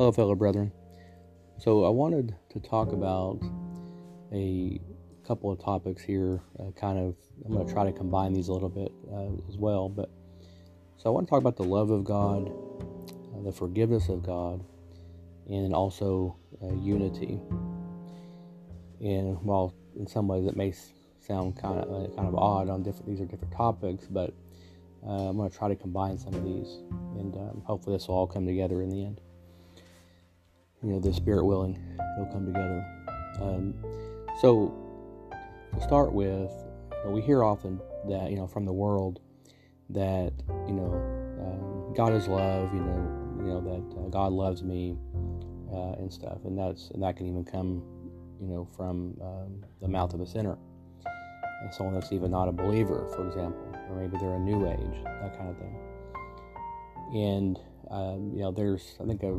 Hello, fellow brethren. So, I wanted to talk about a couple of topics here. Uh, kind of, I'm going to try to combine these a little bit uh, as well. But so, I want to talk about the love of God, uh, the forgiveness of God, and also uh, unity. And while in some ways it may sound kind of uh, kind of odd on different, these are different topics, but uh, I'm going to try to combine some of these, and um, hopefully this will all come together in the end. You know, the spirit willing, it'll come together. Um, so, to start with, you know, we hear often that you know from the world that you know um, God is love. You know, you know that uh, God loves me uh, and stuff, and that's and that can even come, you know, from um, the mouth of a sinner, and someone that's even not a believer, for example or maybe they're a new age, that kind of thing. And um, you know, there's I think a,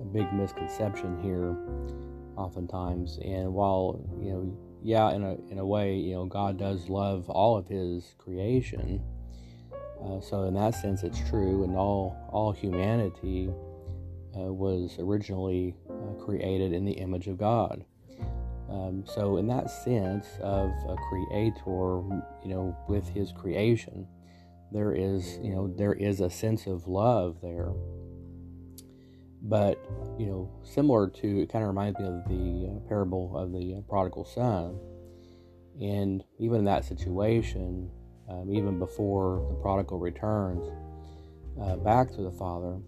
a, big misconception here, oftentimes. And while you know, yeah, in a in a way, you know, God does love all of His creation. Uh, so in that sense, it's true, and all all humanity uh, was originally uh, created in the image of God. Um, so, in that sense of a creator, you know, with his creation, there is, you know, there is a sense of love there. But, you know, similar to, it kind of reminds me of the uh, parable of the uh, prodigal son. And even in that situation, um, even before the prodigal returns uh, back to the father,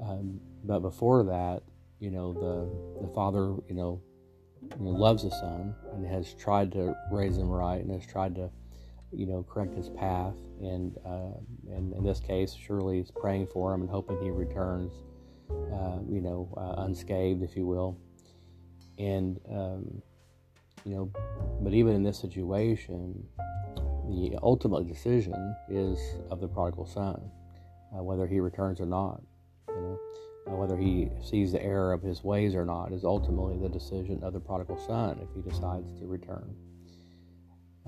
um, but before that, you know, the the father, you know, loves the son and has tried to raise him right and has tried to, you know, correct his path. And, uh, and in this case, surely is praying for him and hoping he returns, uh, you know, uh, unscathed, if you will. And, um, you know, but even in this situation, the ultimate decision is of the prodigal son, uh, whether he returns or not. You know, uh, whether he sees the error of his ways or not is ultimately the decision of the prodigal son if he decides to return.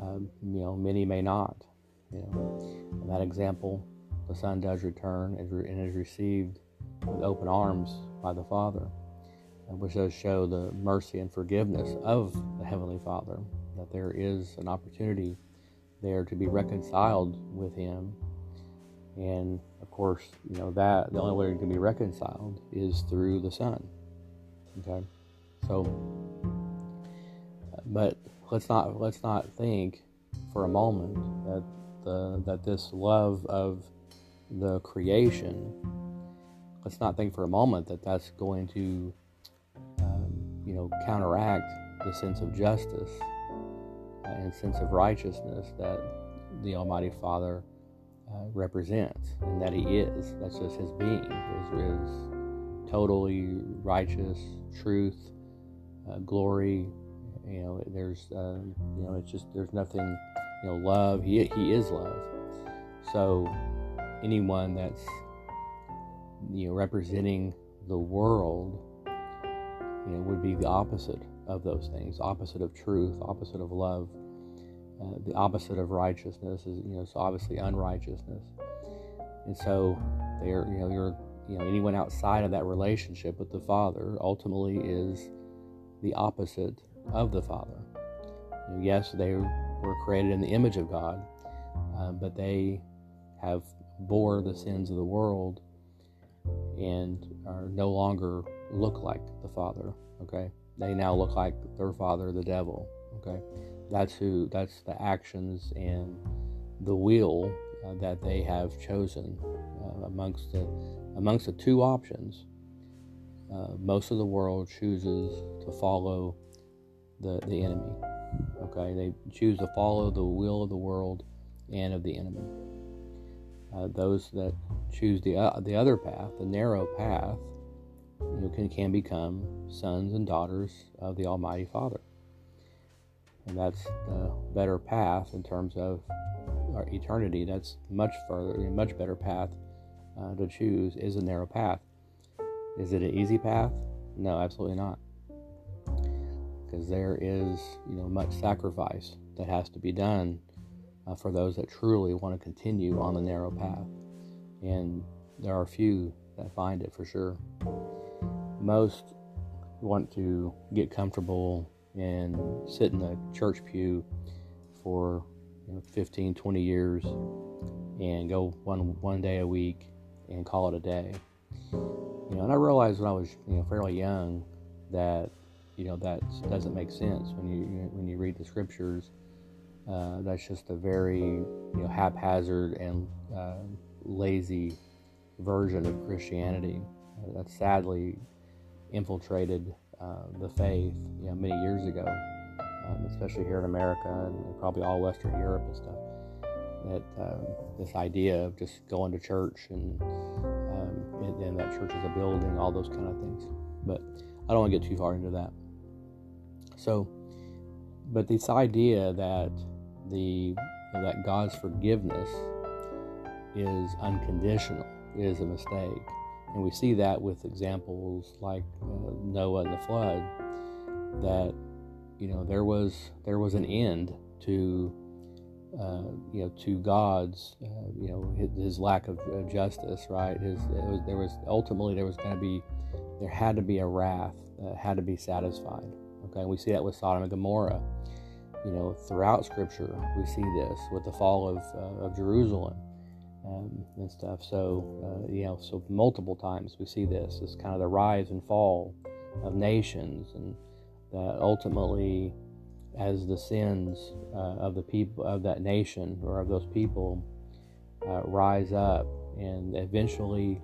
Um, you know, many may not. You know, in that example, the son does return and is received with open arms by the Father, which does show the mercy and forgiveness of the Heavenly Father. That there is an opportunity there to be reconciled with Him and of course, you know that the only way it can be reconciled is through the Son. Okay, so, but let's not let's not think for a moment that the that this love of the creation. Let's not think for a moment that that's going to, um, you know, counteract the sense of justice and sense of righteousness that the Almighty Father uh, represents and that he is. That's just his being, is, is totally righteous, truth, uh, glory. You know, there's, uh, you know, it's just, there's nothing, you know, love. He, he is love. So anyone that's, you know, representing the world, you know, would be the opposite of those things, opposite of truth, opposite of love. Uh, the opposite of righteousness is, you know, so obviously unrighteousness. And so they're, you know, you're, you know, anyone outside of that relationship with the Father ultimately is the opposite of the Father. Know, yes, they were created in the image of God, uh, but they have bore the sins of the world and are no longer look like the Father. Okay, they now look like their father, the devil. Okay, that's who. That's the actions and the will uh, that they have chosen uh, amongst the amongst the two options. Uh, most of the world chooses to follow the the enemy. Okay, they choose to follow the will of the world and of the enemy. Uh, those that choose the uh, the other path, the narrow path, you can can become sons and daughters of the Almighty Father and that's the better path in terms of our eternity. That's much further, a much better path uh, to choose is a narrow path. Is it an easy path? No, absolutely not. Because there is, you know, much sacrifice that has to be done uh, for those that truly want to continue on the narrow path, and there are a few that find it for sure. most want to get comfortable and sit in the church pew for you know, 15, 20 years and go one one day a week and call it a day. You know, and I realized when I was you know fairly young that you know that doesn't make sense when you when you read the scriptures. Uh, that's just a very you know haphazard and uh, lazy version of Christianity uh, that sadly infiltrated uh, the faith you know many years ago, um, especially here in America and probably all Western Europe and stuff. That um, this idea of just going to church and, um, and and that church is a building, all those kind of things. But I don't want to get too far into that. So, but this idea that the that God's forgiveness is unconditional is a mistake, and we see that with examples like uh, Noah and the flood. That you know there was there was an end to uh, you know to God's uh, you know his, his lack of uh, justice, right? His was, there was ultimately there was going to be there had to be a wrath that had to be satisfied. Okay, and we see that with Sodom and Gomorrah. You know, throughout Scripture, we see this with the fall of, uh, of Jerusalem um, and stuff. So, uh, you know, so multiple times we see this. This kind of the rise and fall of nations, and that ultimately, as the sins uh, of the people of that nation or of those people uh, rise up, and eventually,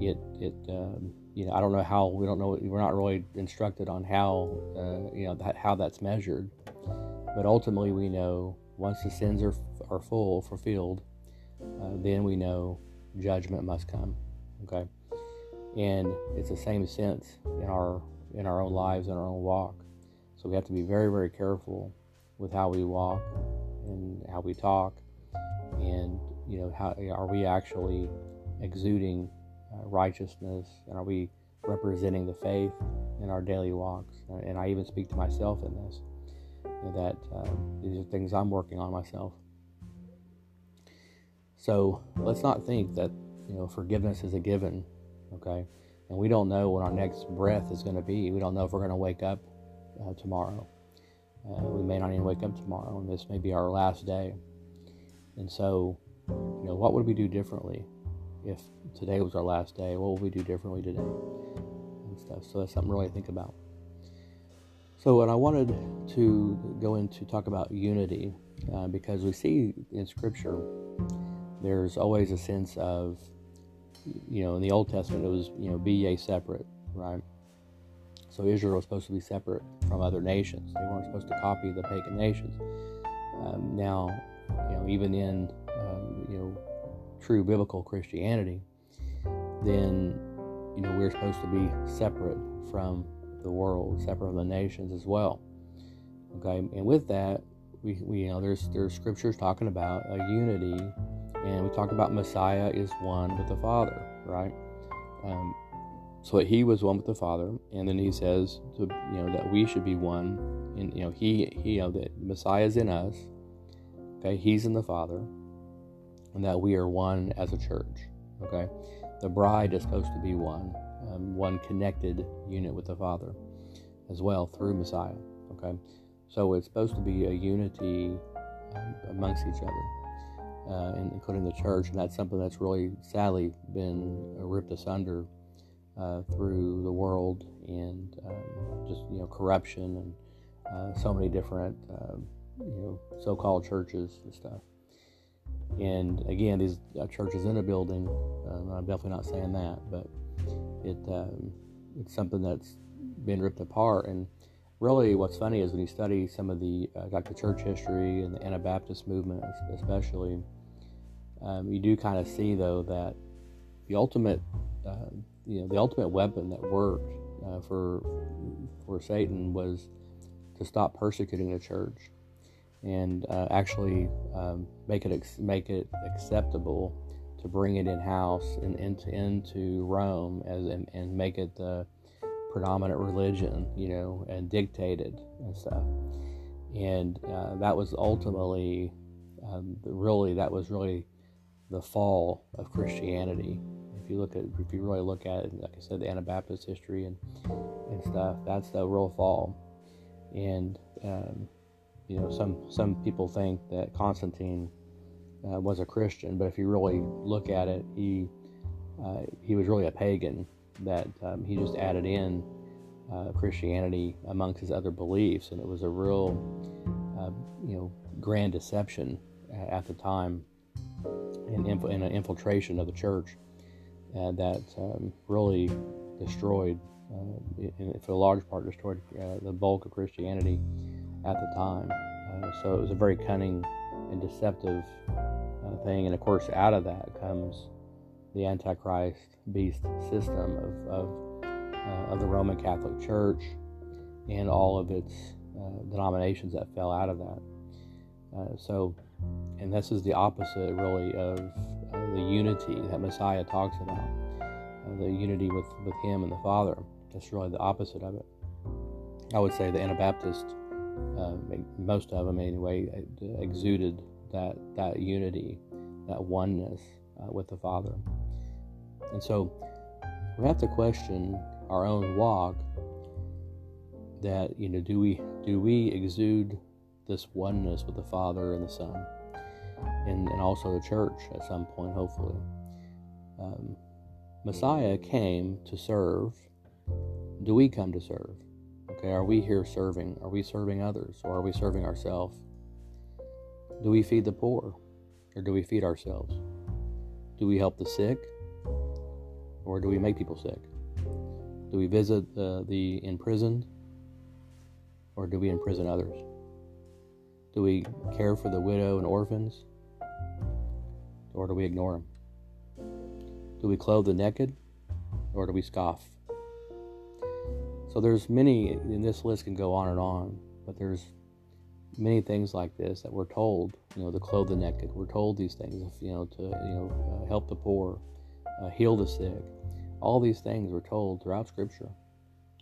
it it um, you know, I don't know how we don't know. We're not really instructed on how, uh, you know, that, how that's measured. But ultimately, we know once the sins are are full, fulfilled, uh, then we know judgment must come. Okay, and it's the same sense in our in our own lives and our own walk. So we have to be very very careful with how we walk and how we talk, and you know, how are we actually exuding uh, righteousness? And are we representing the faith in our daily walks? And I even speak to myself in this, that uh, these are things I'm working on myself. So let's not think that you know forgiveness is a given, okay? And we don't know when our next breath is going to be. We don't know if we're going to wake up uh, tomorrow. Uh, we may not even wake up tomorrow, and this may be our last day. And so, you know, what would we do differently? if today was our last day, what would we do differently today? And stuff. So that's something really to think about. So, and I wanted to go into talk about unity uh, because we see in Scripture there's always a sense of, you know, in the Old Testament it was, you know, be ye separate, right? So Israel was supposed to be separate from other nations. They weren't supposed to copy the pagan nations. Um, now, you know, even in, um, you know, true biblical Christianity, then you know we're supposed to be separate from the world, separate from the nations as well. Okay, and with that, we, we you know there's there's scriptures talking about a unity, and we talk about Messiah is one with the Father, right? Um, so he was one with the Father, and then he says to you know that we should be one, and you know he he you know that Messiah is in us. Okay, he's in the Father, and that we are one as a church. Okay, the bride is supposed to be one, um, one connected unit with the Father, as well through Messiah. Okay, so it's supposed to be a unity um, amongst each other, uh, including the church, and that's something that's really sadly been ripped asunder uh, through the world and um, just you know corruption and uh, so many different um, you know so-called churches and stuff. And again, these uh, churches in a building. Um, I'm definitely not saying that, but it um, it's something that's been ripped apart. And really, what's funny is when you study some of the uh, like the church history and the Anabaptist movement, especially, um, you do kind of see though that the ultimate, uh, you know, the ultimate weapon that worked uh, for for Satan was to stop persecuting the church and uh, actually um, make it ex- make it acceptable to bring it in house and into into Rome as and, and make it the predominant religion, you know, and dictated and stuff. And uh, that was ultimately, um, really, that was really the fall of Christianity. If you look at, if you really look at it, like I said, the Anabaptist history and and stuff, that's the real fall. And um, you know, some some people think that Constantine uh, was a Christian, but if you really look at it, he uh, he was really a pagan. That um, he just added in uh, Christianity amongst his other beliefs, and it was a real, uh, you know, grand deception at the time, and, inf- and an infiltration of the church uh, that um, really destroyed, uh, for a large part, destroyed the bulk of Christianity at the time. Uh, so it was a very cunning and deceptive thing, and of course, out of that comes the Antichrist beast system of, of uh, of the Roman Catholic Church and all of its uh, denominations that fell out of that. Uh, so, and this is the opposite, really, of uh, the unity that Messiah talks about uh, the unity with, with Him and the Father. That's really the opposite of it. I would say the Anabaptist, uh, most of them anyway, exuded that, that unity, that oneness with the Father. And so we have to question our own walk that you know do we do we exude this oneness with the father and the son and, and also the church at some point hopefully? Um, messiah came to serve. Do we come to serve okay are we here serving are we serving others or are we serving ourselves do we feed the poor or do we feed ourselves do we help the sick or do we make people sick do we visit uh, the imprisoned or do we imprison others? Do we care for the widow and orphans or do we ignore them? Do we clothe the naked or do we scoff? So there's many, and this list can go on and on, but there's many things like this that we're told, you know, to clothe the naked. We're told these things, you know, to, you know, uh, help the poor, uh, heal the sick, all these things were told throughout Scripture.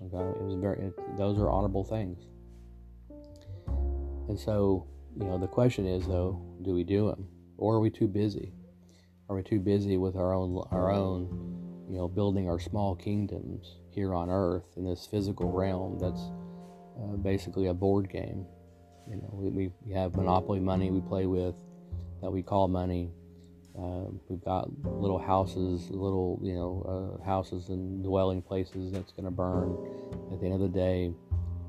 Okay, it was very; it, those are honorable things. And so, you know, the question is though, do we do them, or are we too busy? Are we too busy with our own our own, you know, building our small kingdoms here on earth in this physical realm that's uh, basically a board game? You know, we, we have monopoly money we play with that we call money uh, we've got little houses, little you know uh, houses and dwelling places that's going to burn. At the end of the day,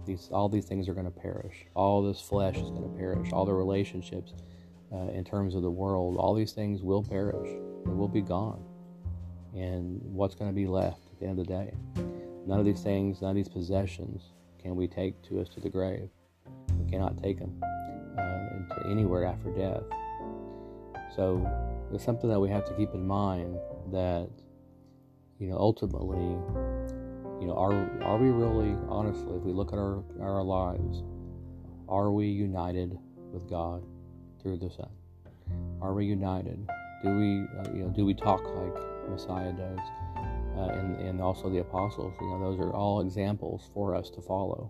these all these things are going to perish. All this flesh is going to perish. All the relationships, uh, in terms of the world, all these things will perish. They will be gone. And what's going to be left at the end of the day? None of these things, none of these possessions, can we take to us to the grave. We cannot take them uh, anywhere after death. So it's something that we have to keep in mind that you know ultimately you know are are we really honestly if we look at our our lives are we united with God through the Son are we united do we uh, you know do we talk like Messiah does uh, and and also the apostles you know those are all examples for us to follow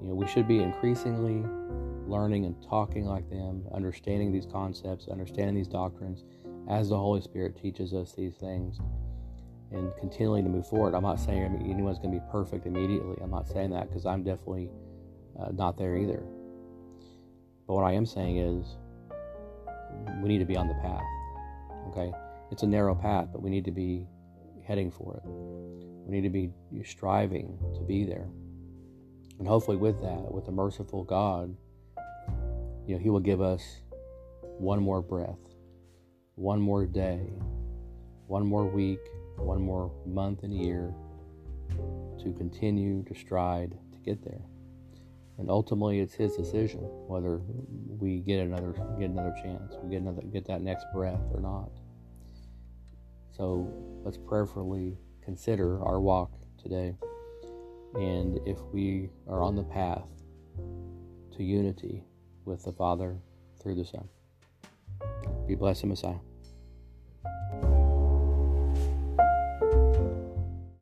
you know we should be increasingly learning and talking like them, understanding these concepts, understanding these doctrines as the Holy Spirit teaches us these things, and continuing to move forward. I'm not saying anyone's going to be perfect immediately. I'm not saying that because I'm definitely uh, not there either. But what I am saying is we need to be on the path. Okay? It's a narrow path, but we need to be heading for it. We need to be striving to be there. And hopefully, with that, with a merciful God, you know, He will give us one more breath, one more day, one more week, one more month and year to continue to stride to get there. And ultimately, it's His decision whether we get another get another chance, we get another get that next breath or not. So let's prayerfully consider our walk today. And if we are on the path to unity with the Father through the Son. Be blessed, Messiah.